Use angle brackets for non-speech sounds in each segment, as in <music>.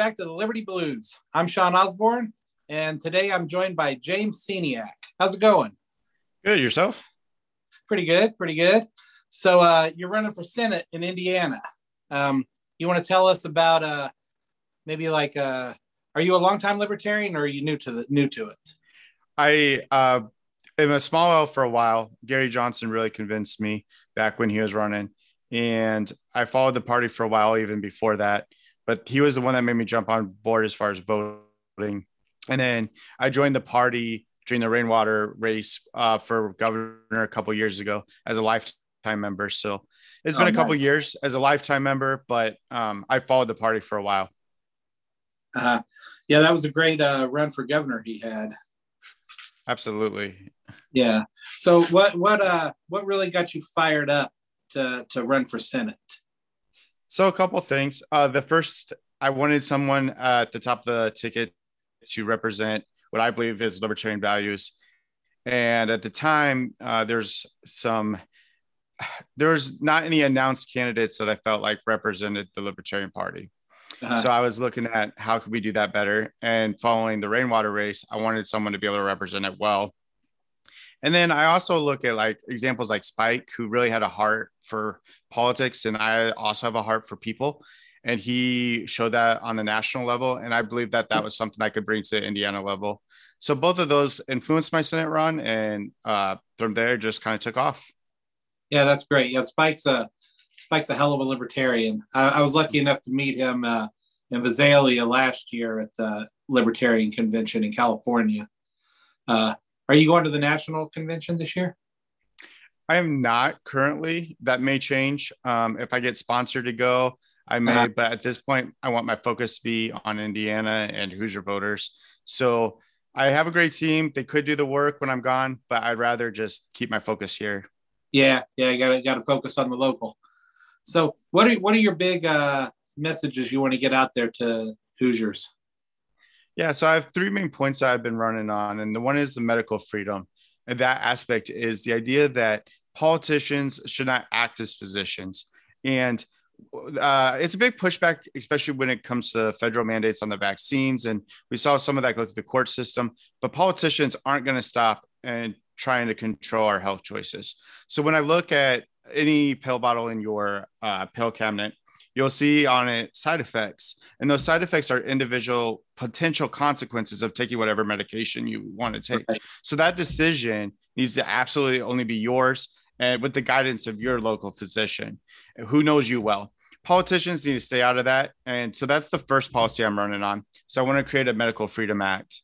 Hello, and welcome back to the Liberty Blues. I'm Sean Osborne, and today I'm joined by James Sceniak. How's it going? Good. Yourself? Pretty good. Pretty good. So uh, you're running for Senate in Indiana. Um, you want to tell us about uh, maybe like uh, are you a longtime libertarian or are you new to the new to it? I uh, am a small L for a while. Gary Johnson really convinced me back when he was running, and I followed the party for a while even before that but he was the one that made me jump on board as far as voting. And then I joined the party during the rainwater race uh, for governor a couple years ago as a lifetime member. So it's been oh, a couple nice. years as a lifetime member, but um, I followed the party for a while. Uh, yeah, that was a great uh, run for governor he had. Absolutely. Yeah. So what what uh what really got you fired up to to run for senate? So a couple things. Uh, the first, I wanted someone at the top of the ticket to represent what I believe is libertarian values. And at the time, uh, there's some, there's not any announced candidates that I felt like represented the Libertarian Party. Uh-huh. So I was looking at how could we do that better. And following the rainwater race, I wanted someone to be able to represent it well. And then I also look at like examples like Spike, who really had a heart for politics and I also have a heart for people. And he showed that on the national level. And I believe that that was something I could bring to the Indiana level. So both of those influenced my Senate run. And uh, from there, just kind of took off. Yeah, that's great. Yeah, Spike's a Spike's a hell of a libertarian. I, I was lucky enough to meet him uh, in Visalia last year at the Libertarian Convention in California. Uh, are you going to the national convention this year? I am not currently. That may change um, if I get sponsored to go. I may, uh-huh. but at this point, I want my focus to be on Indiana and Hoosier voters. So I have a great team. They could do the work when I'm gone, but I'd rather just keep my focus here. Yeah, yeah, got to got to focus on the local. So, what are what are your big uh, messages you want to get out there to Hoosiers? Yeah, so I have three main points that I've been running on, and the one is the medical freedom, and that aspect is the idea that politicians should not act as physicians. And uh, it's a big pushback, especially when it comes to federal mandates on the vaccines. And we saw some of that go through the court system, but politicians aren't going to stop and trying to control our health choices. So when I look at any pill bottle in your uh, pill cabinet, you'll see on it side effects. And those side effects are individual potential consequences of taking whatever medication you want to take. Right. So that decision needs to absolutely only be yours and with the guidance of your local physician who knows you well. Politicians need to stay out of that. And so that's the first policy I'm running on. So I want to create a medical freedom act.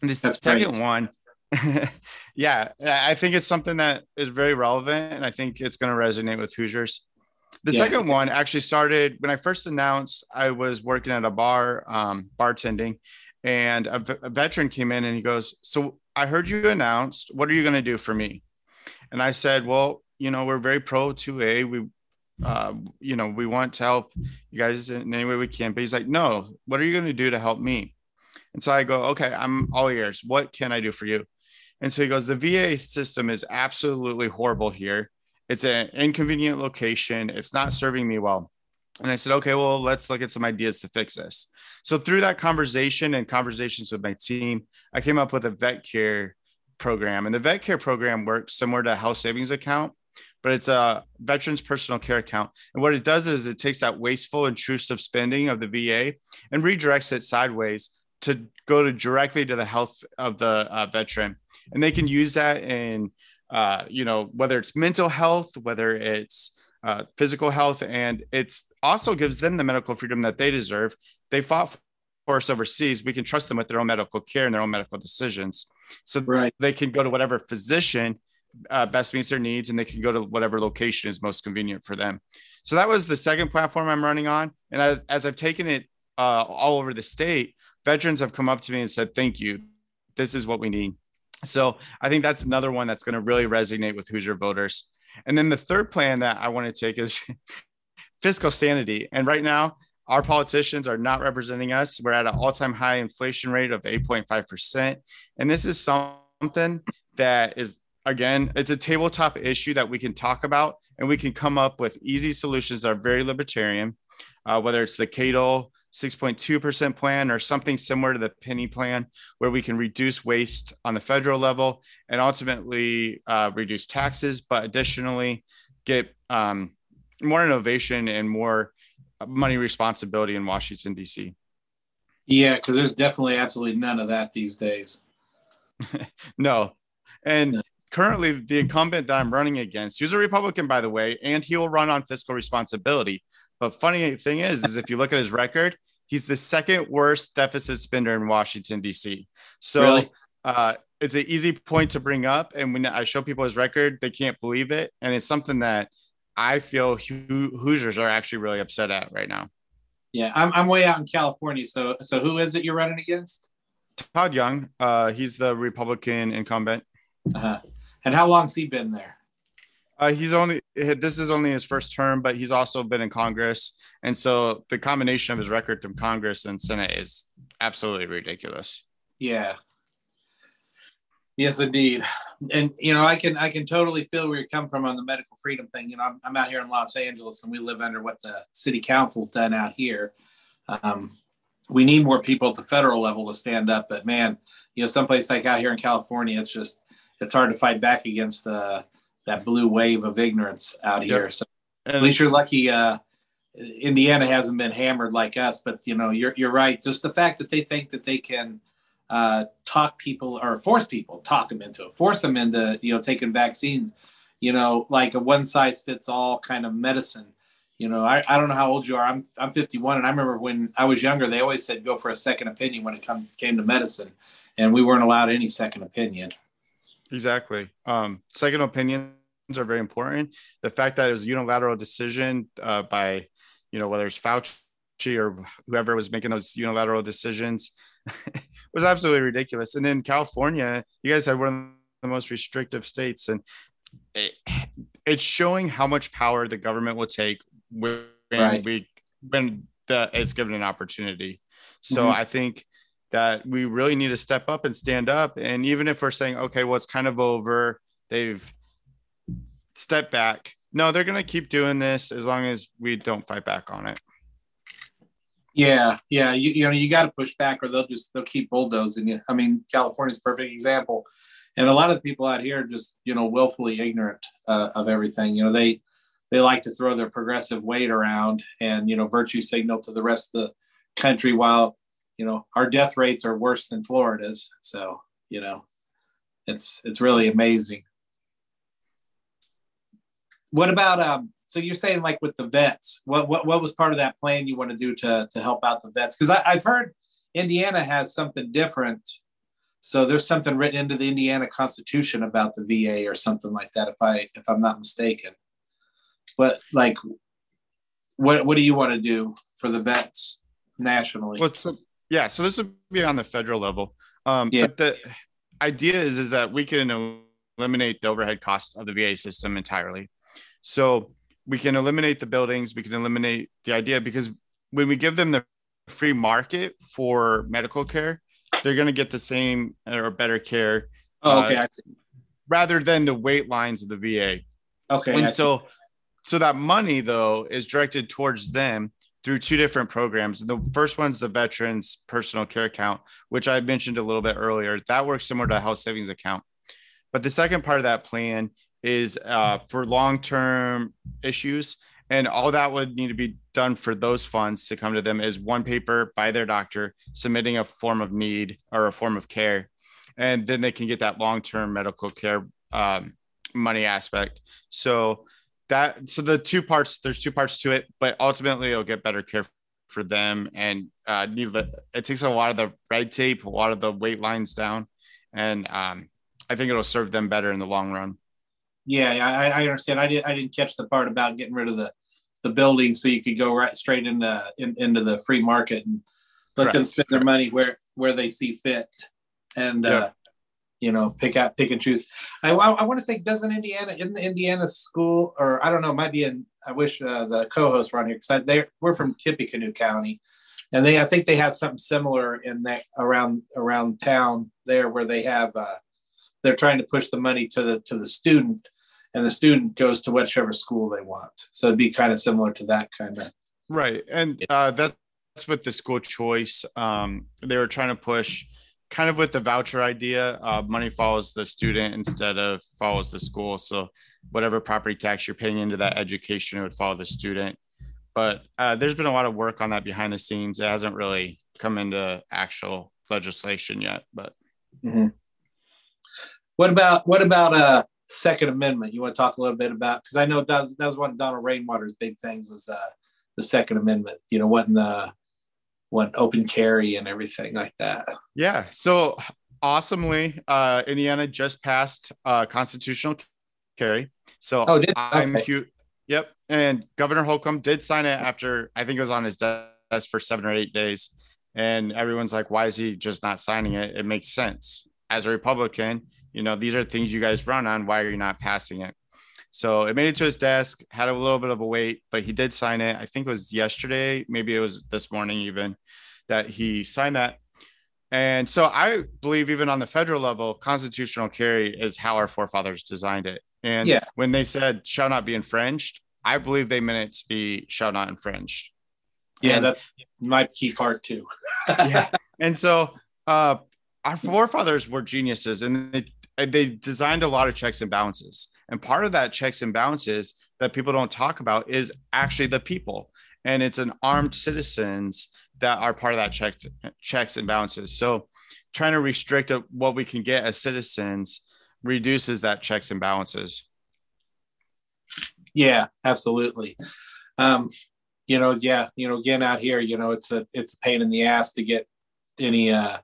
And this that's second great. one. <laughs> yeah, I think it's something that is very relevant and I think it's going to resonate with Hoosiers. The yeah. second one actually started when I first announced I was working at a bar, um, bartending, and a, v- a veteran came in and he goes, So I heard you announced, what are you going to do for me? And I said, well, you know, we're very pro 2A. We, uh, you know, we want to help you guys in any way we can. But he's like, no, what are you going to do to help me? And so I go, okay, I'm all ears. What can I do for you? And so he goes, the VA system is absolutely horrible here. It's an inconvenient location. It's not serving me well. And I said, okay, well, let's look at some ideas to fix this. So through that conversation and conversations with my team, I came up with a vet care program. And the vet care program works similar to a health savings account, but it's a veterans personal care account. And what it does is it takes that wasteful, intrusive spending of the VA and redirects it sideways to go to directly to the health of the uh, veteran. And they can use that in, uh, you know, whether it's mental health, whether it's uh, physical health, and it's also gives them the medical freedom that they deserve. They fought us overseas. We can trust them with their own medical care and their own medical decisions. So right. they can go to whatever physician uh, best meets their needs and they can go to whatever location is most convenient for them. So that was the second platform I'm running on. And as, as I've taken it uh, all over the state, veterans have come up to me and said, thank you. This is what we need. So I think that's another one that's going to really resonate with Hoosier voters. And then the third plan that I want to take is <laughs> fiscal sanity. And right now, our politicians are not representing us. We're at an all time high inflation rate of 8.5%. And this is something that is, again, it's a tabletop issue that we can talk about and we can come up with easy solutions that are very libertarian, uh, whether it's the Cato 6.2% plan or something similar to the penny plan where we can reduce waste on the federal level and ultimately uh, reduce taxes but additionally get um, more innovation and more money responsibility in washington d.c yeah because there's definitely absolutely none of that these days <laughs> no and yeah. currently the incumbent that i'm running against he's a republican by the way and he will run on fiscal responsibility but funny thing is, is if you look at his record, he's the second worst deficit spender in Washington D.C. So really? uh, it's an easy point to bring up, and when I show people his record, they can't believe it, and it's something that I feel Hoosiers are actually really upset at right now. Yeah, I'm, I'm way out in California. So so who is it you're running against? Todd Young. Uh, he's the Republican incumbent. Uh-huh. And how long's he been there? Uh, he's only this is only his first term, but he's also been in Congress, and so the combination of his record from Congress and Senate is absolutely ridiculous. Yeah. Yes, indeed, and you know I can I can totally feel where you come from on the medical freedom thing. You know I'm, I'm out here in Los Angeles, and we live under what the city council's done out here. Um, we need more people at the federal level to stand up, but man, you know someplace like out here in California, it's just it's hard to fight back against the that blue wave of ignorance out yep. here. So at least you're lucky. Uh, Indiana hasn't been hammered like us, but you know, you're you're right. Just the fact that they think that they can uh, talk people or force people, talk them into it, force them into you know taking vaccines. You know, like a one size fits all kind of medicine. You know, I, I don't know how old you are. I'm I'm 51, and I remember when I was younger, they always said go for a second opinion when it come came to medicine, and we weren't allowed any second opinion. Exactly. Um, second opinions are very important. The fact that it was a unilateral decision uh, by, you know, whether it's Fauci or whoever was making those unilateral decisions <laughs> was absolutely ridiculous. And in California, you guys had one of the most restrictive states, and it, it's showing how much power the government will take when right. we when the, it's given an opportunity. So mm-hmm. I think that we really need to step up and stand up. And even if we're saying, okay, well, it's kind of over, they've stepped back. No, they're going to keep doing this as long as we don't fight back on it. Yeah, yeah, you, you know, you got to push back, or they'll just they'll keep bulldozing you. I mean, California's perfect example, and a lot of the people out here are just you know willfully ignorant uh, of everything. You know, they they like to throw their progressive weight around and you know virtue signal to the rest of the country while you know our death rates are worse than Florida's. So you know, it's it's really amazing. What about um? So you're saying like with the vets, what what what was part of that plan you want to do to to help out the vets? Because I've heard Indiana has something different. So there's something written into the Indiana Constitution about the VA or something like that, if I if I'm not mistaken. But like, what what do you want to do for the vets nationally? Well, so yeah, so this would be on the federal level. Um, yeah. But the idea is is that we can eliminate the overhead cost of the VA system entirely. So we can eliminate the buildings, we can eliminate the idea because when we give them the free market for medical care, they're going to get the same or better care. Oh, okay. Uh, rather than the wait lines of the VA. Okay. And so, so that money though is directed towards them through two different programs. The first one's the Veterans Personal Care Account, which I mentioned a little bit earlier. That works similar to a health savings account. But the second part of that plan is uh, for long term issues. And all that would need to be done for those funds to come to them is one paper by their doctor submitting a form of need or a form of care. And then they can get that long term medical care um, money aspect. So that so the two parts there's two parts to it but ultimately it'll get better care for them and uh it takes a lot of the red tape a lot of the wait lines down and um i think it'll serve them better in the long run yeah i, I understand. I didn't i didn't catch the part about getting rid of the the building so you could go right straight into in, into the free market and let Correct. them spend their money where where they see fit and uh you know, pick out, pick and choose. I, I, I want to think, doesn't Indiana, in the Indiana school, or I don't know, might be in, I wish uh, the co-hosts were on here because they we're from Tippecanoe County, and they I think they have something similar in that around around town there where they have uh, they're trying to push the money to the to the student, and the student goes to whichever school they want. So it'd be kind of similar to that kind of. Right, and uh, that's with the school choice. Um, they were trying to push kind of with the voucher idea, uh, money follows the student instead of follows the school. So whatever property tax you're paying into that education, it would follow the student. But uh, there's been a lot of work on that behind the scenes. It hasn't really come into actual legislation yet. But mm-hmm. what about what about uh Second Amendment? You want to talk a little bit about because I know that was, that was one of Donald Rainwater's big things was uh the Second Amendment. You know, what in the what open carry and everything like that. Yeah. So awesomely, uh, Indiana just passed uh, constitutional carry. So oh, did? I'm okay. Yep. And Governor Holcomb did sign it after I think it was on his desk for seven or eight days. And everyone's like, why is he just not signing it? It makes sense. As a Republican, you know, these are things you guys run on. Why are you not passing it? So it made it to his desk, had a little bit of a wait, but he did sign it. I think it was yesterday, maybe it was this morning even that he signed that. And so I believe even on the federal level, constitutional carry is how our forefathers designed it. And yeah. when they said shall not be infringed, I believe they meant it to be shall not infringed. Yeah, and, that's my key part too. yeah. <laughs> And so uh, our forefathers were geniuses and they, they designed a lot of checks and balances. And part of that checks and balances that people don't talk about is actually the people. And it's an armed citizens that are part of that check, checks and balances. So trying to restrict what we can get as citizens reduces that checks and balances. Yeah, absolutely. Um, you know, yeah, you know, again out here, you know, it's a it's a pain in the ass to get any uh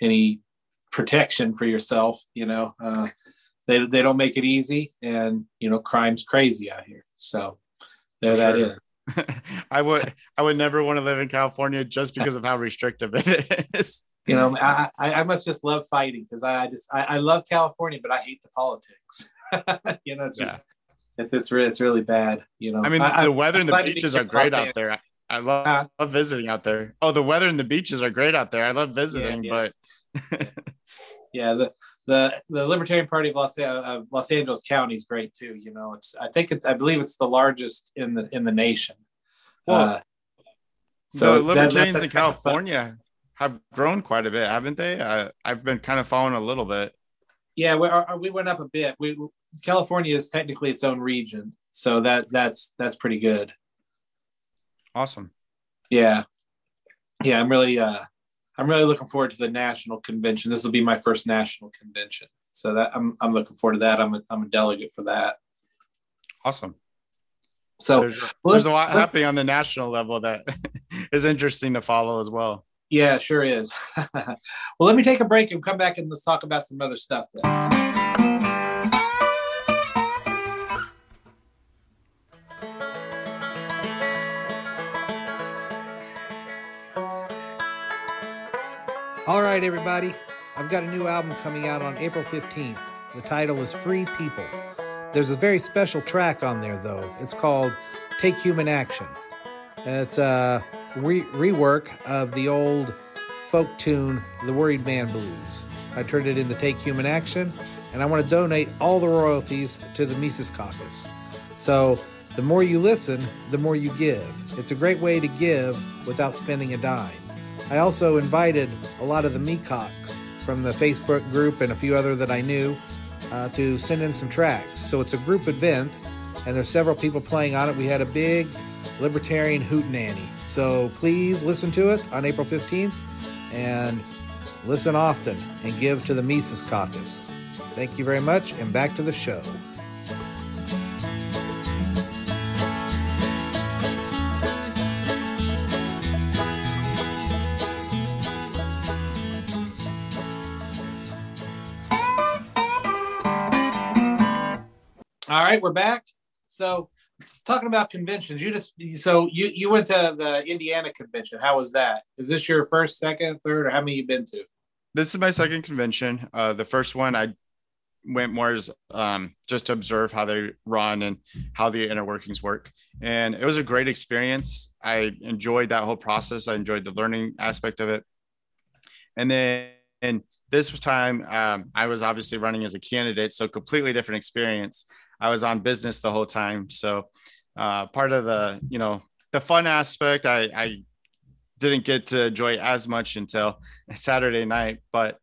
any protection for yourself, you know. Uh they they don't make it easy, and you know crime's crazy out here. So there sure. that is. <laughs> I would I would never want to live in California just because of how restrictive it is. <laughs> You know, I I, must just love fighting because I just I, I, love California, but I hate the politics. <laughs> you know, it's just yeah. it's it's really it's really bad. You know, I mean I, the weather and the beaches are great out there. I love, uh, love visiting out there. Oh, the weather and the beaches are great out there. I love visiting, yeah, yeah. but yeah, the the the Libertarian Party of Los, of Los Angeles County is great too. You know, it's I think it's I believe it's the largest in the in the nation. Well, uh, so the Libertarians that, in California have grown quite a bit, haven't they? I, I've been kind of following a little bit. Yeah, we, our, we went up a bit. We California is technically its own region, so that that's that's pretty good. Awesome. Yeah, yeah. I'm really uh I'm really looking forward to the national convention. This will be my first national convention, so that I'm I'm looking forward to that. I'm a, I'm a delegate for that. Awesome. So there's, well, there's a lot happening on the national level that <laughs> is interesting to follow as well. Yeah, sure is. <laughs> well, let me take a break and come back and let's talk about some other stuff. Then. All right, everybody. I've got a new album coming out on April 15th. The title is Free People. There's a very special track on there, though. It's called Take Human Action. it's a re- rework of the old folk tune, The Worried Man Blues. I turned it into Take Human Action, and I want to donate all the royalties to the Mises Caucus. So the more you listen, the more you give. It's a great way to give without spending a dime. I also invited a lot of the Meacocks from the Facebook group and a few other that I knew uh, to send in some tracks. So it's a group event, and there's several people playing on it. We had a big libertarian hootenanny. So please listen to it on April 15th and listen often and give to the Mises Caucus. Thank you very much, and back to the show. All right, we're back. So talking about conventions, you just so you you went to the Indiana convention. How was that? Is this your first, second, third, or how many you been to? This is my second convention. Uh, the first one I went more as um, just to observe how they run and how the inner workings work, and it was a great experience. I enjoyed that whole process. I enjoyed the learning aspect of it, and then and this time um, I was obviously running as a candidate, so completely different experience. I was on business the whole time. So uh, part of the, you know, the fun aspect, I, I didn't get to enjoy as much until <laughs> Saturday night, but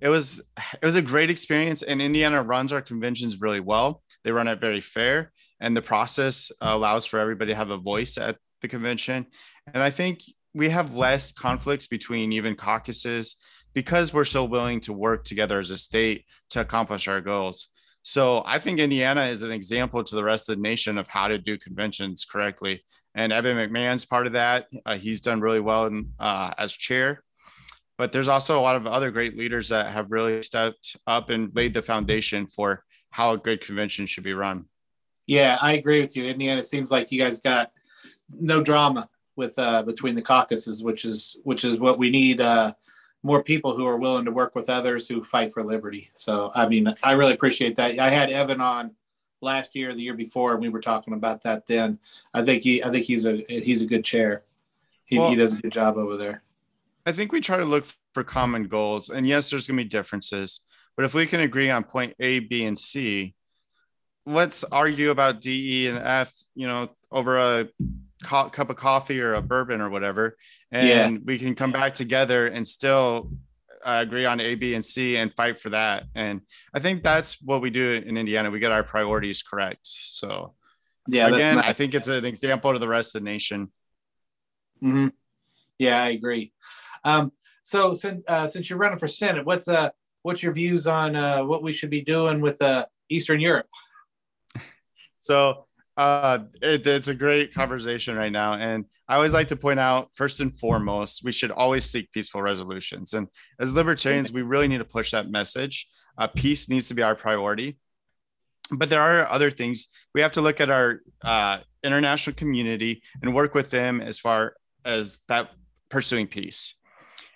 it was it was a great experience. And Indiana runs our conventions really well. They run it very fair, and the process allows for everybody to have a voice at the convention. And I think we have less conflicts between even caucuses because we're so willing to work together as a state to accomplish our goals. So I think Indiana is an example to the rest of the nation of how to do conventions correctly. And Evan McMahon's part of that. Uh, he's done really well in, uh, as chair. But there's also a lot of other great leaders that have really stepped up and laid the foundation for how a good convention should be run. Yeah, I agree with you. Indiana seems like you guys got no drama with uh, between the caucuses, which is which is what we need. Uh, more people who are willing to work with others who fight for liberty. So, I mean, I really appreciate that. I had Evan on last year, the year before, and we were talking about that then. I think he, I think he's a, he's a good chair. He, well, he does a good job over there. I think we try to look for common goals, and yes, there's going to be differences, but if we can agree on point A, B, and C, let's argue about D, E, and F, you know, over a co- cup of coffee or a bourbon or whatever, and yeah. we can come back together and still uh, agree on A, B, and C and fight for that. And I think that's what we do in Indiana. We get our priorities correct. So, yeah, again, I think it's an example to the rest of the nation. Mm-hmm. Yeah, I agree. Um, so, since uh, since you're running for Senate, what's uh what's your views on uh, what we should be doing with uh, Eastern Europe? <laughs> So uh, it, it's a great conversation right now. And I always like to point out, first and foremost, we should always seek peaceful resolutions. And as libertarians, we really need to push that message. Uh, peace needs to be our priority. But there are other things. We have to look at our uh, international community and work with them as far as that pursuing peace.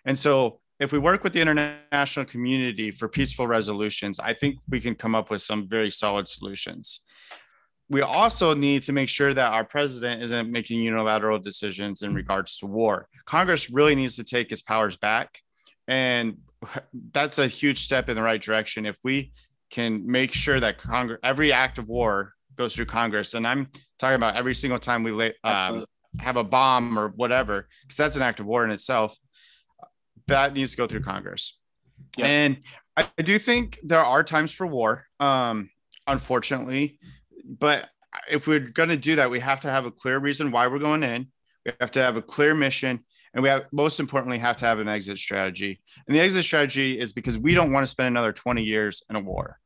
And so, if we work with the international community for peaceful resolutions, I think we can come up with some very solid solutions we also need to make sure that our president isn't making unilateral decisions in regards to war. Congress really needs to take its powers back. And <laughs> that's a huge step in the right direction. If we can make sure that Congress, every act of war goes through Congress, and I'm talking about every single time we lay, um, have a bomb or whatever, because that's an act of war in itself, that needs to go through Congress. Yep. And I, I do think there are times for war. Um, unfortunately, but if we're going to do that, we have to have a clear reason why we're going in. We have to have a clear mission, and we have most importantly have to have an exit strategy. And the exit strategy is because we don't want to spend another 20 years in a war.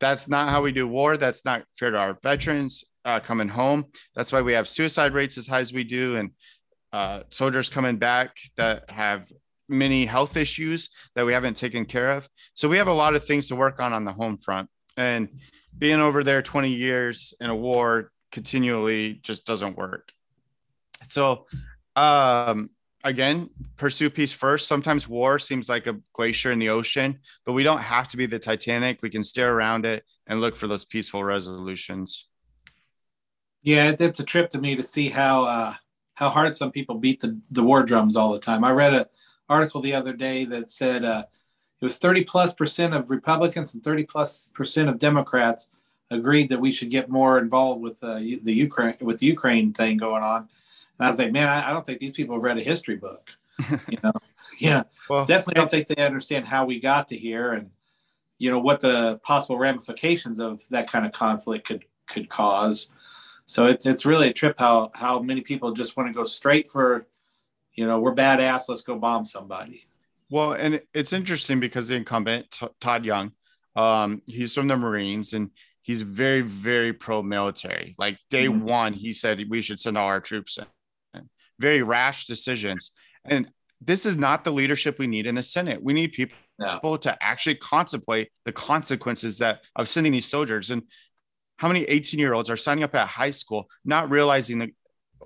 That's not how we do war. That's not fair to our veterans uh, coming home. That's why we have suicide rates as high as we do, and uh, soldiers coming back that have many health issues that we haven't taken care of. So we have a lot of things to work on on the home front. And being over there 20 years in a war continually just doesn't work. So, um, again, pursue peace first. Sometimes war seems like a glacier in the ocean, but we don't have to be the Titanic. We can steer around it and look for those peaceful resolutions. Yeah, it's a trip to me to see how uh, how hard some people beat the, the war drums all the time. I read an article the other day that said uh, it was 30 plus percent of Republicans and 30 plus percent of Democrats agreed that we should get more involved with uh, the Ukraine with the Ukraine thing going on. And I was like, man, I, I don't think these people have read a history book. <laughs> You know, yeah, well, definitely don't think they understand how we got to here and you know what the possible ramifications of that kind of conflict could could cause. So it's it's really a trip how how many people just want to go straight for, you know, we're badass, let's go bomb somebody. Well, and it's interesting because the incumbent T- Todd Young, um, he's from the Marines and he's very, very pro-military. Like day mm-hmm. one, he said we should send all our troops in. Very rash decisions, and this is not the leadership we need in the Senate. We need people no. to actually contemplate the consequences that of sending these soldiers. And how many 18 year olds are signing up at high school, not realizing the,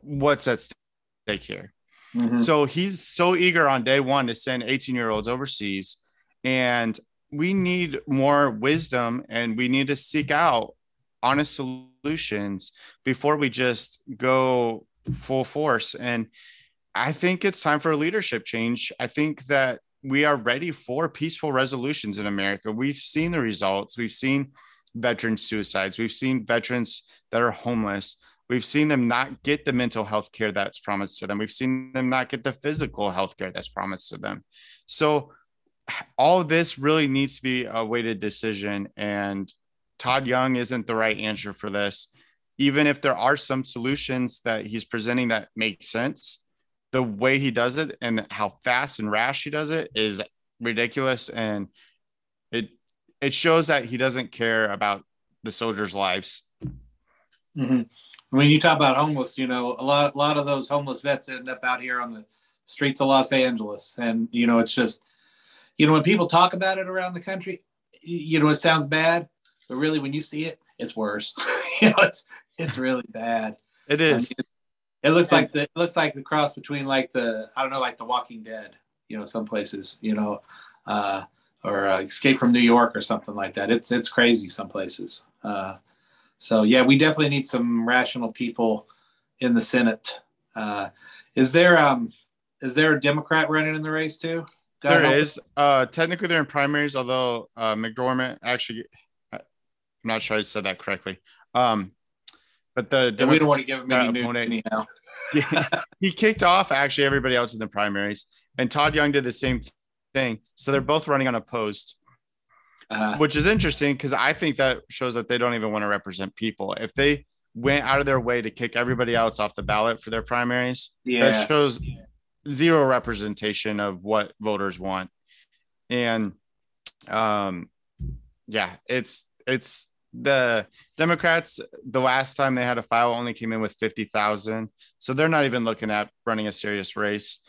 what's at stake here? Mm-hmm. So he's so eager on day one to send 18 year olds overseas. And we need more wisdom and we need to seek out honest solutions before we just go full force. And I think it's time for a leadership change. I think that we are ready for peaceful resolutions in America. We've seen the results. We've seen veteran suicides. We've seen veterans that are homeless. We've seen them not get the mental health care that's promised to them. We've seen them not get the physical health care that's promised to them. So all this really needs to be a weighted decision. And Todd Young isn't the right answer for this. Even if there are some solutions that he's presenting that make sense, the way he does it and how fast and rash he does it is ridiculous. And it it shows that he doesn't care about the soldiers' lives. Mm-hmm. When you talk about homeless, you know, a lot a lot of those homeless vets end up out here on the streets of Los Angeles. And you know, it's just you know, when people talk about it around the country, you know, it sounds bad, but really when you see it, it's worse. <laughs> you know, it's it's really bad. It is. I mean, it, it, looks like the it looks like the cross between like the I don't know, like the Walking Dead. You know, some places. You know, uh, or uh, Escape from New York or something like that. It's it's crazy some places. Uh, so yeah, we definitely need some rational people in the Senate. Uh, is there um is there a Democrat running in the race too? God there is. Uh, technically, they're in primaries, although uh, McDormand actually, I'm not sure I said that correctly. Um, but the we don't want to give him any uh, anyhow. <laughs> he kicked off actually everybody else in the primaries, and Todd Young did the same thing. So they're both running on unopposed, uh, which is interesting because I think that shows that they don't even want to represent people. If they went out of their way to kick everybody else off the ballot for their primaries, yeah. that shows zero representation of what voters want. And um yeah, it's it's the Democrats the last time they had a file only came in with 50,000. So they're not even looking at running a serious race.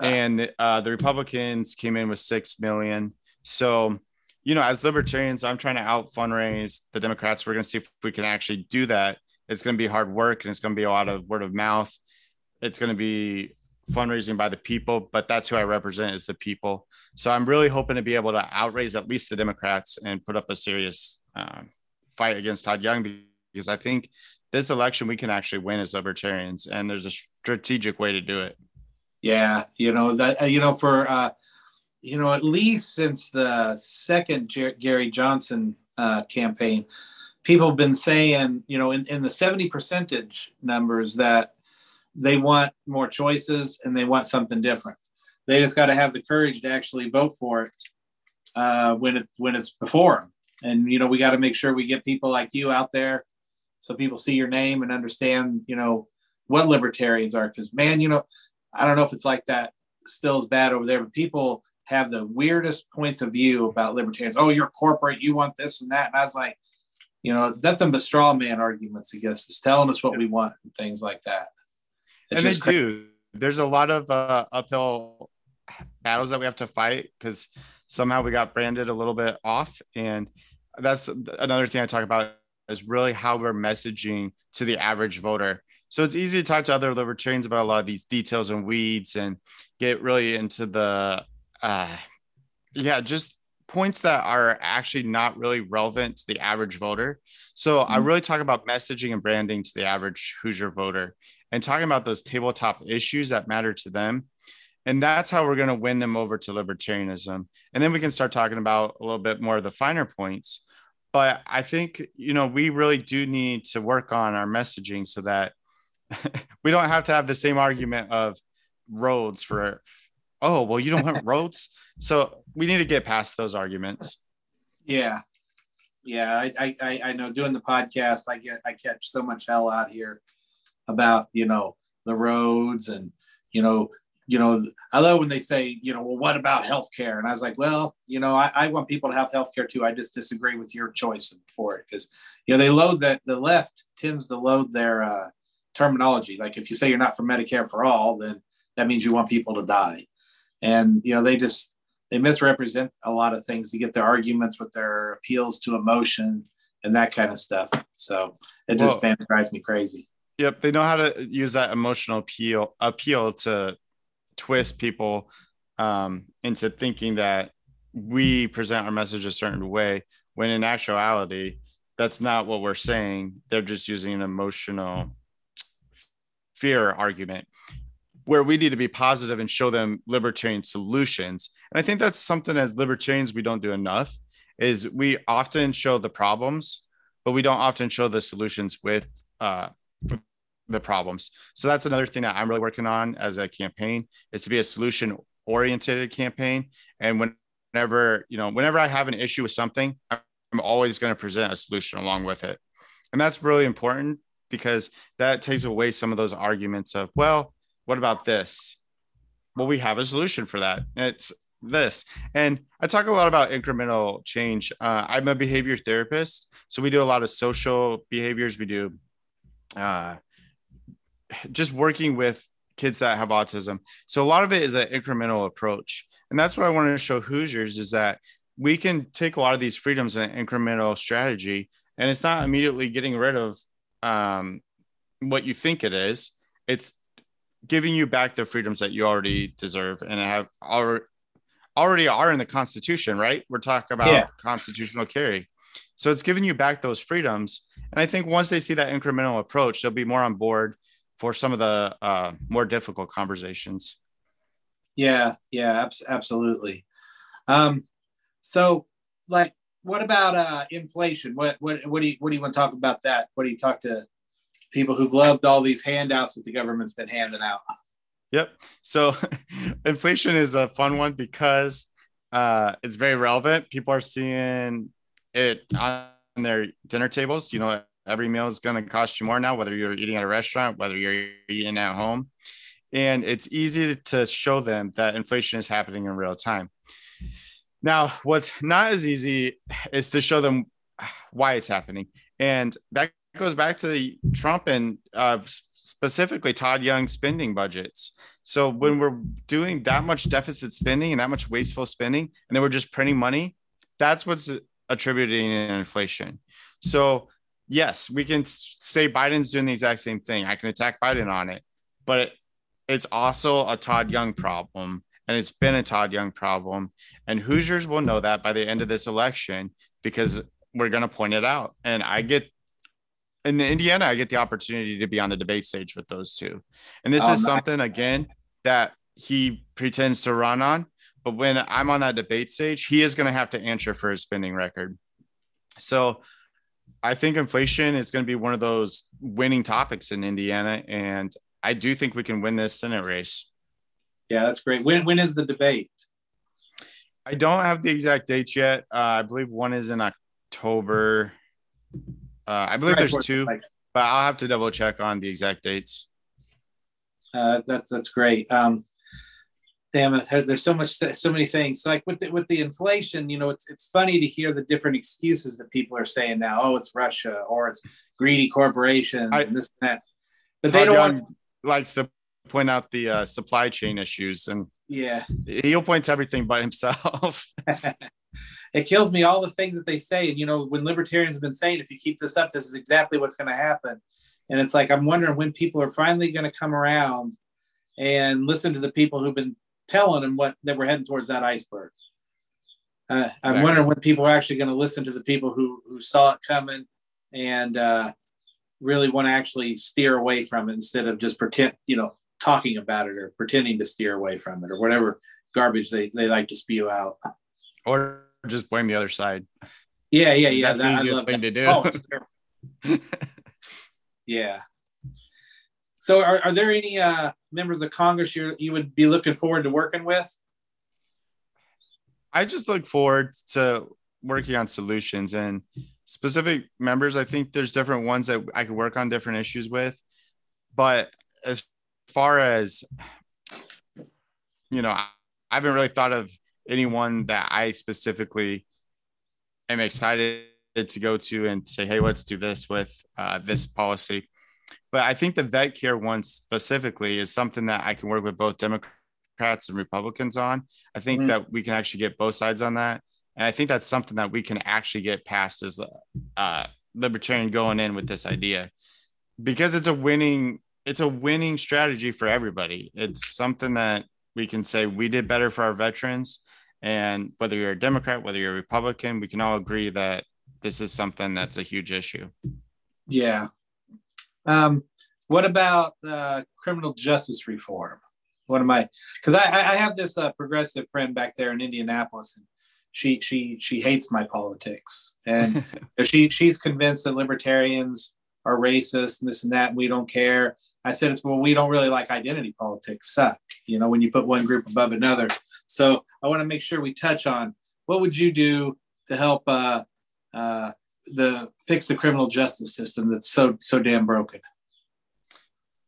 And uh, the Republicans came in with 6 million. So, you know, as libertarians, I'm trying to out fundraise the Democrats. We're going to see if we can actually do that. It's going to be hard work and it's going to be a lot of word of mouth. It's going to be fundraising by the people, but that's who I represent is the people. So I'm really hoping to be able to outraise at least the Democrats and put up a serious um, fight against Todd Young because I think this election we can actually win as libertarians, and there's a strategic way to do it. Yeah, you know that you know for uh, you know at least since the second Jer- Gary Johnson uh, campaign, people have been saying you know in, in the 70 percentage numbers that they want more choices and they want something different. They just got to have the courage to actually vote for it uh, when it when it's before them. And you know, we got to make sure we get people like you out there, so people see your name and understand, you know, what libertarians are. Because man, you know, I don't know if it's like that still is bad over there, but people have the weirdest points of view about libertarians. Oh, you're corporate, you want this and that. And I was like, you know, nothing but straw man arguments against us, telling us what we want and things like that. It's and they crazy. do. There's a lot of uh, uphill battles that we have to fight because somehow we got branded a little bit off. And that's another thing I talk about is really how we're messaging to the average voter. So it's easy to talk to other libertarians about a lot of these details and weeds and get really into the, uh, yeah, just points that are actually not really relevant to the average voter. So mm-hmm. I really talk about messaging and branding to the average Hoosier voter and talking about those tabletop issues that matter to them. And that's how we're going to win them over to libertarianism. And then we can start talking about a little bit more of the finer points. But I think, you know, we really do need to work on our messaging so that <laughs> we don't have to have the same argument of roads for, oh, well, you don't want <laughs> roads. So we need to get past those arguments. Yeah. Yeah. I, I, I know doing the podcast, I get, I catch so much hell out here about you know the roads and you know you know i love when they say you know well what about healthcare and i was like well you know i, I want people to have healthcare too i just disagree with your choice for it because you know they load that the left tends to load their uh, terminology like if you say you're not for medicare for all then that means you want people to die and you know they just they misrepresent a lot of things to get their arguments with their appeals to emotion and that kind of stuff. So it just drives me crazy. Yep, they know how to use that emotional appeal appeal to twist people um, into thinking that we present our message a certain way when in actuality that's not what we're saying. They're just using an emotional fear argument where we need to be positive and show them libertarian solutions and i think that's something as libertarians we don't do enough is we often show the problems but we don't often show the solutions with uh, the problems. So that's another thing that I'm really working on as a campaign is to be a solution oriented campaign. And whenever, you know, whenever I have an issue with something, I'm always going to present a solution along with it. And that's really important because that takes away some of those arguments of, well, what about this? Well, we have a solution for that. It's this. And I talk a lot about incremental change. Uh, I'm a behavior therapist. So we do a lot of social behaviors. We do uh, just working with kids that have autism. So a lot of it is an incremental approach. And that's what I wanted to show Hoosiers is that we can take a lot of these freedoms in an incremental strategy. And it's not immediately getting rid of um, what you think it is. It's giving you back the freedoms that you already deserve and have already already are in the Constitution, right? We're talking about yeah. constitutional carry. So it's giving you back those freedoms. And I think once they see that incremental approach, they'll be more on board for some of the uh, more difficult conversations. Yeah, yeah, abs- absolutely. Um, so, like, what about uh, inflation? What what what do you what do you want to talk about that? What do you talk to people who've loved all these handouts that the government's been handing out? Yep. So, <laughs> inflation is a fun one because uh, it's very relevant. People are seeing it on their dinner tables. You know, every meal is going to cost you more now, whether you're eating at a restaurant, whether you're eating at home. And it's easy to show them that inflation is happening in real time. Now, what's not as easy is to show them why it's happening. And that goes back to Trump and uh, specifically Todd Young spending budgets. So when we're doing that much deficit spending and that much wasteful spending, and then we're just printing money, that's what's attributing inflation. So yes, we can say Biden's doing the exact same thing. I can attack Biden on it, but it's also a Todd Young problem. And it's been a Todd Young problem. And Hoosiers will know that by the end of this election because we're going to point it out. And I get in Indiana, I get the opportunity to be on the debate stage with those two. And this um, is something, again, that he pretends to run on. But when I'm on that debate stage, he is going to have to answer for his spending record. So I think inflation is going to be one of those winning topics in Indiana. And I do think we can win this Senate race. Yeah, that's great. When, when is the debate? I don't have the exact dates yet. Uh, I believe one is in October. Uh, I believe there's two, but I'll have to double check on the exact dates. Uh, that's that's great. Um, damn it, there's so much, so many things. Like with the, with the inflation, you know, it's it's funny to hear the different excuses that people are saying now. Oh, it's Russia or it's greedy corporations I, and this and that. But they don't want likes to point out the uh, supply chain issues, and yeah, he'll point to everything by himself. <laughs> it kills me all the things that they say. And you know, when libertarians have been saying, if you keep this up, this is exactly what's going to happen. And it's like I'm wondering when people are finally going to come around and listen to the people who've been telling them what that we're heading towards that iceberg. Uh, I'm wondering when people are actually going to listen to the people who who saw it coming and uh, really want to actually steer away from it instead of just pretend, you know, talking about it or pretending to steer away from it or whatever garbage they, they like to spew out. Or just blame the other side. Yeah, yeah, yeah. That's that, the easiest thing that. to do. Oh, <laughs> yeah. So, are, are there any uh, members of Congress you you would be looking forward to working with? I just look forward to working on solutions and specific members. I think there's different ones that I could work on different issues with, but as far as you know, I haven't really thought of anyone that I specifically am excited to go to and say, hey, let's do this with uh, this policy. But I think the vet care one specifically is something that I can work with both Democrats and Republicans on. I think mm-hmm. that we can actually get both sides on that. And I think that's something that we can actually get past as uh, libertarian going in with this idea because it's a winning it's a winning strategy for everybody. It's something that we can say we did better for our veterans and whether you're a Democrat, whether you're a Republican, we can all agree that this is something that's a huge issue. Yeah. Um, what about uh, criminal justice reform? What am I? Because I, I have this uh, progressive friend back there in Indianapolis, and she she she hates my politics, and <laughs> she she's convinced that libertarians are racist and this and that. And we don't care. I said, it's well, we don't really like identity politics suck, you know, when you put one group above another. So I want to make sure we touch on what would you do to help uh, uh, the fix the criminal justice system that's so so damn broken.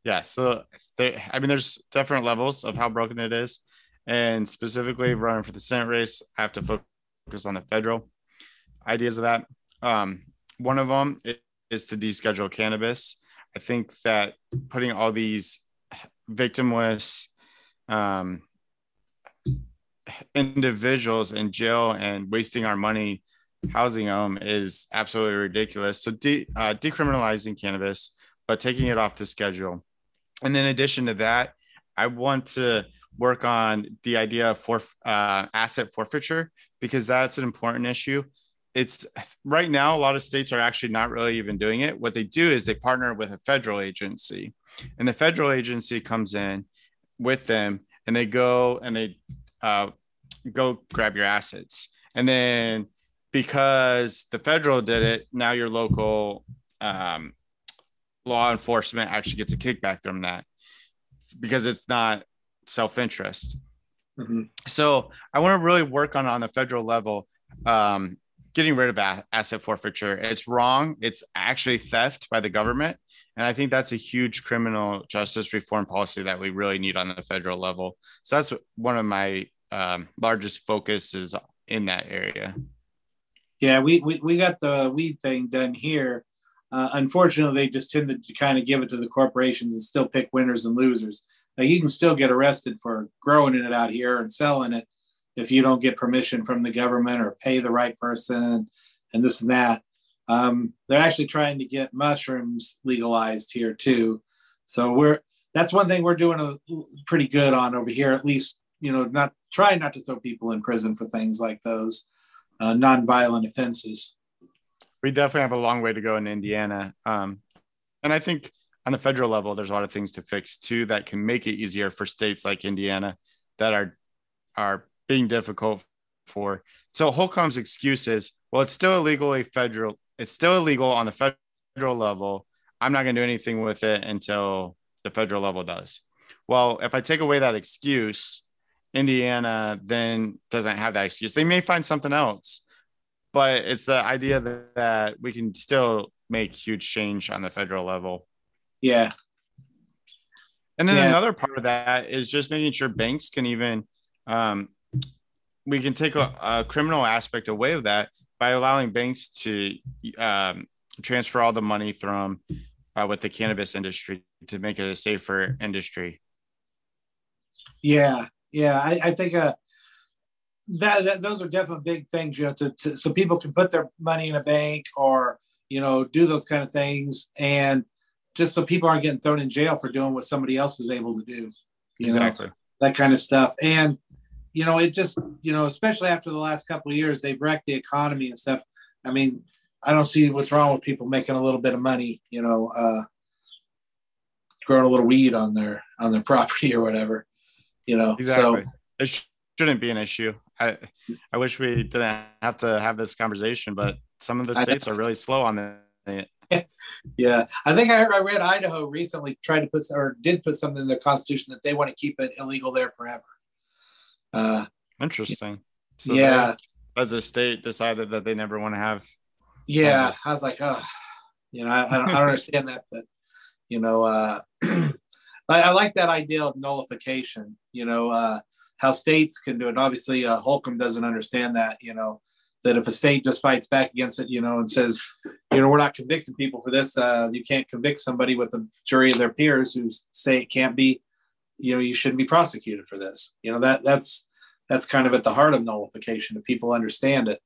Yeah, so I mean, there's different levels of how broken it is, and specifically running for the Senate race, I have to focus on the federal ideas of that. Um, one of them is to deschedule cannabis. I think that putting all these victimless um, individuals in jail and wasting our money housing them is absolutely ridiculous. So de- uh, decriminalizing cannabis, but taking it off the schedule. And in addition to that, I want to work on the idea of for, uh, asset forfeiture because that's an important issue. It's right now, a lot of states are actually not really even doing it. What they do is they partner with a federal agency, and the federal agency comes in with them and they go and they uh, go grab your assets. And then because the federal did it, now your local um, law enforcement actually gets a kickback from that because it's not self interest. Mm-hmm. So I want to really work on on the federal level, um, getting rid of asset forfeiture. It's wrong. It's actually theft by the government, and I think that's a huge criminal justice reform policy that we really need on the federal level. So that's one of my um, largest focuses in that area. Yeah, we, we, we got the weed thing done here. Uh, unfortunately, they just tend to kind of give it to the corporations and still pick winners and losers. Now, you can still get arrested for growing it out here and selling it if you don't get permission from the government or pay the right person and this and that. Um, they're actually trying to get mushrooms legalized here too. So we're that's one thing we're doing a, pretty good on over here. At least you know, not trying not to throw people in prison for things like those uh, nonviolent offenses. We definitely have a long way to go in Indiana. Um, and I think on the federal level, there's a lot of things to fix too that can make it easier for states like Indiana that are are being difficult for. So Holcomb's excuse is, well, it's still illegally federal. It's still illegal on the federal level. I'm not going to do anything with it until the federal level does. Well, if I take away that excuse, Indiana then doesn't have that excuse. They may find something else, but it's the idea that, that we can still make huge change on the federal level. Yeah. And then yeah. another part of that is just making sure banks can even, um, we can take a, a, criminal aspect away of that by allowing banks to um, transfer all the money from uh, with the cannabis industry to make it a safer industry. Yeah, yeah, I, I think uh, that, that those are definitely big things, you know, to, to so people can put their money in a bank or you know do those kind of things, and just so people aren't getting thrown in jail for doing what somebody else is able to do. You exactly. know, that kind of stuff, and you know, it just you know, especially after the last couple of years, they've wrecked the economy and stuff. I mean, I don't see what's wrong with people making a little bit of money, you know, uh, growing a little weed on their on their <laughs> property or whatever you know exactly. so it shouldn't be an issue. I i wish we didn't have to have this conversation but some of the states are really slow on it. <laughs> Yeah. I think i heard i read idaho recently tried to put or did put something in their constitution that they want to keep it illegal there forever uh interesting so yeah as a state decided that they never want to have yeah um, i was like oh you know i, I don't, I don't understand that but you know uh <clears throat> I, I, like that idea of nullification. You know, uh, how states can do it. Obviously, uh, Holcomb doesn't understand that. You know, that if a state just fights back against it, you know, and says, you know, we're not convicting people for this. Uh, you can't convict somebody with a jury of their peers who say it can't be. You know, you shouldn't be prosecuted for this. You know that that's that's kind of at the heart of nullification. If people understand it.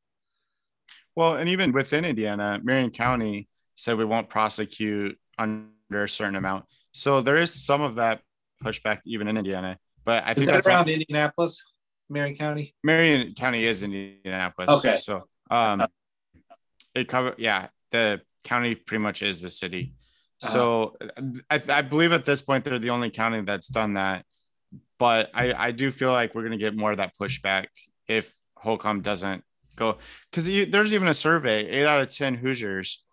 Well, and even within Indiana, Marion County said we won't prosecute under a certain amount. So there is some of that pushback even in Indiana. But I is think that that's around like, Indianapolis, Marion County. Marion County is Indianapolis. Okay. So um, it cover yeah the county pretty much is the city. Uh-huh. So I, I believe at this point they're the only county that's done that. But I, I do feel like we're going to get more of that pushback if Holcomb doesn't go because there's even a survey eight out of 10 Hoosiers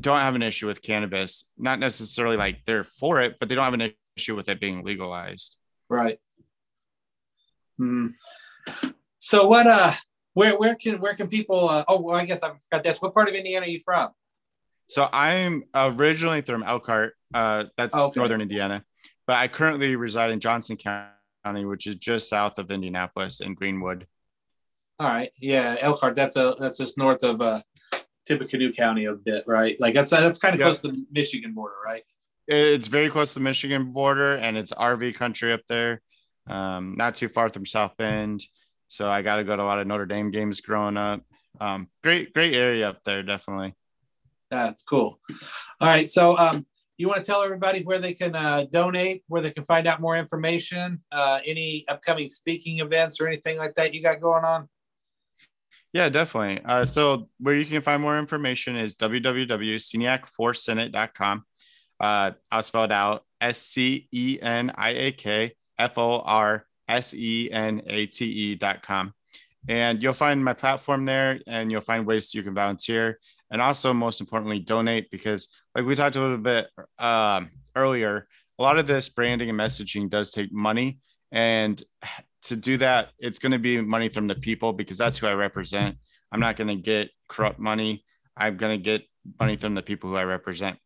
don't have an issue with cannabis. Not necessarily like they're for it, but they don't have an issue with it being legalized. Right. Hmm. So what? Uh, where where can where can people? Uh, oh, well, I guess I forgot this. What part of Indiana are you from? So I'm originally from Elkhart. Uh, that's okay. northern Indiana, but I currently reside in Johnson County, which is just south of Indianapolis in Greenwood. All right. Yeah, Elkhart. That's a that's just north of uh, Tippecanoe County a bit, right? Like that's that's kind of yep. close to the Michigan border, right? It's very close to the Michigan border, and it's RV country up there. Um, not too far from South Bend, so I got to go to a lot of Notre Dame games growing up. Um, great, great area up there, definitely. That's cool. All right, so um, you want to tell everybody where they can uh, donate, where they can find out more information, uh, any upcoming speaking events or anything like that you got going on? Yeah, definitely. Uh, so where you can find more information is www.sceniakforsenate.com. Uh, I'll spell it out S C E N I A K F O R S E N A T E.com. And you'll find my platform there and you'll find ways you can volunteer and also, most importantly, donate because, like we talked a little bit um, earlier, a lot of this branding and messaging does take money. And to do that, it's going to be money from the people because that's who I represent. I'm not going to get corrupt money. I'm going to get money from the people who I represent.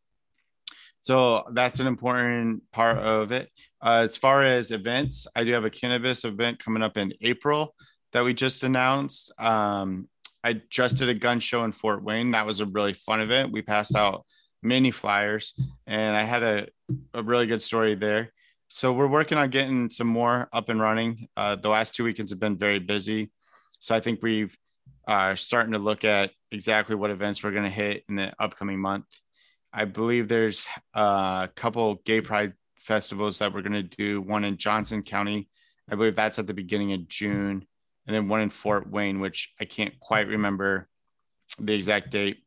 So that's an important part of it. Uh, as far as events, I do have a cannabis event coming up in April that we just announced. Um, I just did a gun show in Fort Wayne. That was a really fun event. We passed out mini flyers, and I had a, a really good story there. So we're working on getting some more up and running. Uh, the last two weekends have been very busy, so I think we've uh, starting to look at exactly what events we're going to hit in the upcoming month. I believe there's a couple gay pride festivals that we're going to do. One in Johnson County, I believe that's at the beginning of June, and then one in Fort Wayne, which I can't quite remember the exact date.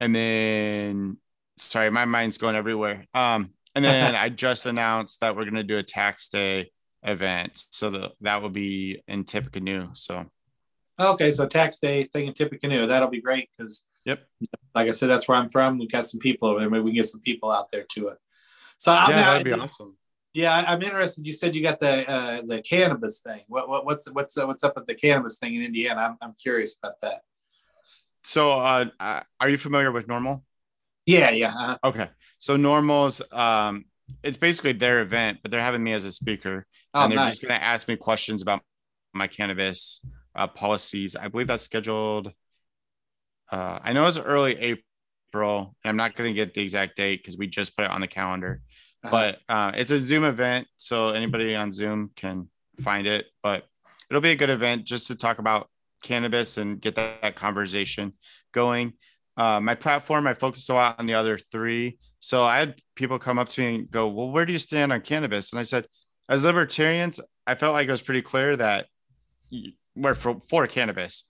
And then, sorry, my mind's going everywhere. Um, and then <laughs> I just announced that we're going to do a tax day event. So the, that will be in Tippecanoe. So, okay. So tax day thing in Tippecanoe, that'll be great because, yep. Like I said, that's where I'm from. We've got some people over there. Maybe we can get some people out there to it. So yeah, I'm, that'd be awesome. Yeah, I'm interested. You said you got the uh, the cannabis thing. What, what what's what's uh, what's up with the cannabis thing in Indiana? I'm I'm curious about that. So, uh, uh are you familiar with NORML? Yeah, yeah. Uh-huh. Okay, so NORML's um, it's basically their event, but they're having me as a speaker, oh, and they're nice. just going to ask me questions about my cannabis uh, policies. I believe that's scheduled. Uh, I know it's early April, and I'm not going to get the exact date because we just put it on the calendar. But uh, it's a Zoom event, so anybody on Zoom can find it. But it'll be a good event just to talk about cannabis and get that, that conversation going. Uh, my platform, I focus a lot on the other three. So I had people come up to me and go, Well, where do you stand on cannabis? And I said, As libertarians, I felt like it was pretty clear that we're for, for cannabis.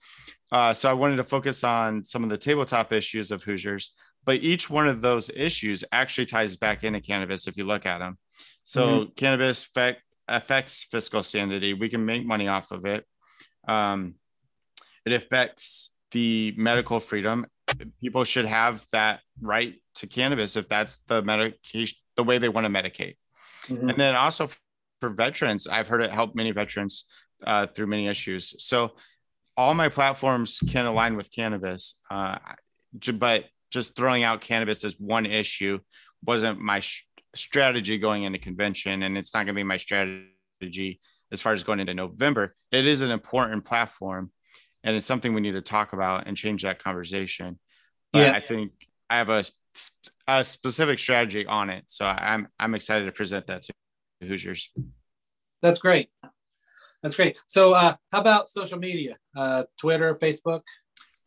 Uh, so I wanted to focus on some of the tabletop issues of Hoosiers, but each one of those issues actually ties back into cannabis if you look at them. So mm-hmm. cannabis effect, affects fiscal sanity. We can make money off of it. Um, it affects the medical freedom. People should have that right to cannabis if that's the medication, the way they want to medicate. Mm-hmm. And then also for veterans, I've heard it help many veterans uh, through many issues. So all my platforms can align with cannabis, uh, but just throwing out cannabis as one issue wasn't my sh- strategy going into convention, and it's not going to be my strategy as far as going into November. It is an important platform, and it's something we need to talk about and change that conversation. But yeah. I think I have a, a specific strategy on it, so I'm I'm excited to present that to Hoosiers. That's great. That's great. So, uh, how about social media? Uh, Twitter, Facebook?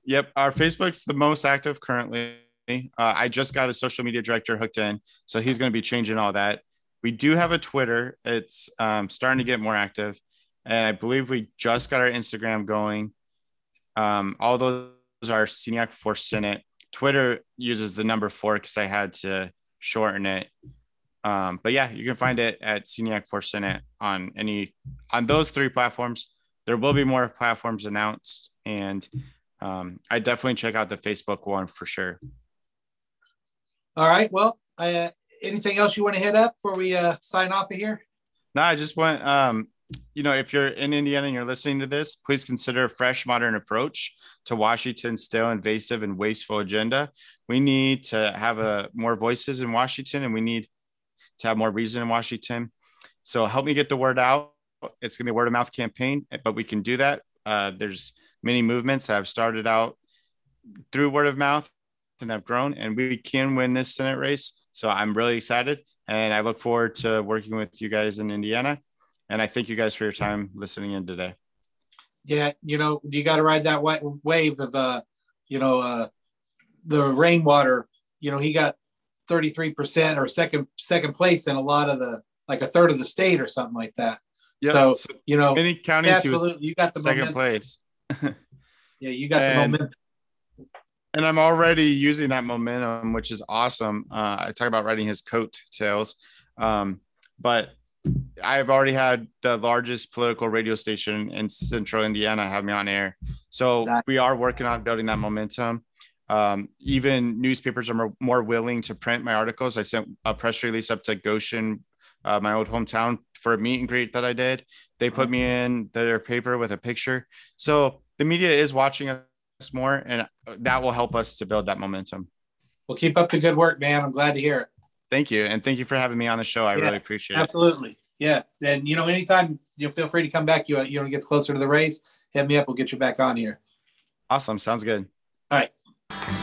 Yep, our Facebook's the most active currently. Uh, I just got a social media director hooked in, so he's going to be changing all that. We do have a Twitter; it's um, starting to get more active, and I believe we just got our Instagram going. Um, all those are Sceniak for Senate. Twitter uses the number four because I had to shorten it. Um, but yeah, you can find it at Sceniak for Senate on any on those three platforms. There will be more platforms announced, and um, I definitely check out the Facebook one for sure. All right. Well, uh, anything else you want to hit up before we uh, sign off of here? No, I just want, um, you know, if you're in Indiana and you're listening to this, please consider a fresh, modern approach to Washington's still invasive, and wasteful agenda. We need to have a more voices in Washington, and we need to have more reason in Washington. So help me get the word out. It's going to be a word of mouth campaign, but we can do that. Uh, there's many movements that have started out through word of mouth and have grown, and we can win this Senate race. So I'm really excited, and I look forward to working with you guys in Indiana. And I thank you guys for your time listening in today. Yeah, you know, you got to ride that wave of, uh, you know, uh, the Rainwater. You know, he got 33% or second second place in a lot of the like a third of the state or something like that. Yep. So, you know, many counties absolutely, you got the second momentum. place. Yeah, you got and, the momentum. And I'm already using that momentum, which is awesome. Uh, I talk about writing his coattails, um, but I've already had the largest political radio station in central Indiana have me on air. So that- we are working on building that momentum. Um, even newspapers are more, more, willing to print my articles. I sent a press release up to Goshen, uh, my old hometown, for a meet and greet that I did. They put me mm-hmm. in their paper with a picture. So the media is watching us more, and that will help us to build that momentum. Well, keep up the good work, man. I'm glad to hear it. Thank you, and thank you for having me on the show. I yeah, really appreciate absolutely. it. Absolutely, yeah. And you know, anytime you feel free to come back. You you know, it gets closer to the race, hit me up. We'll get you back on here. Awesome. Sounds good. All right.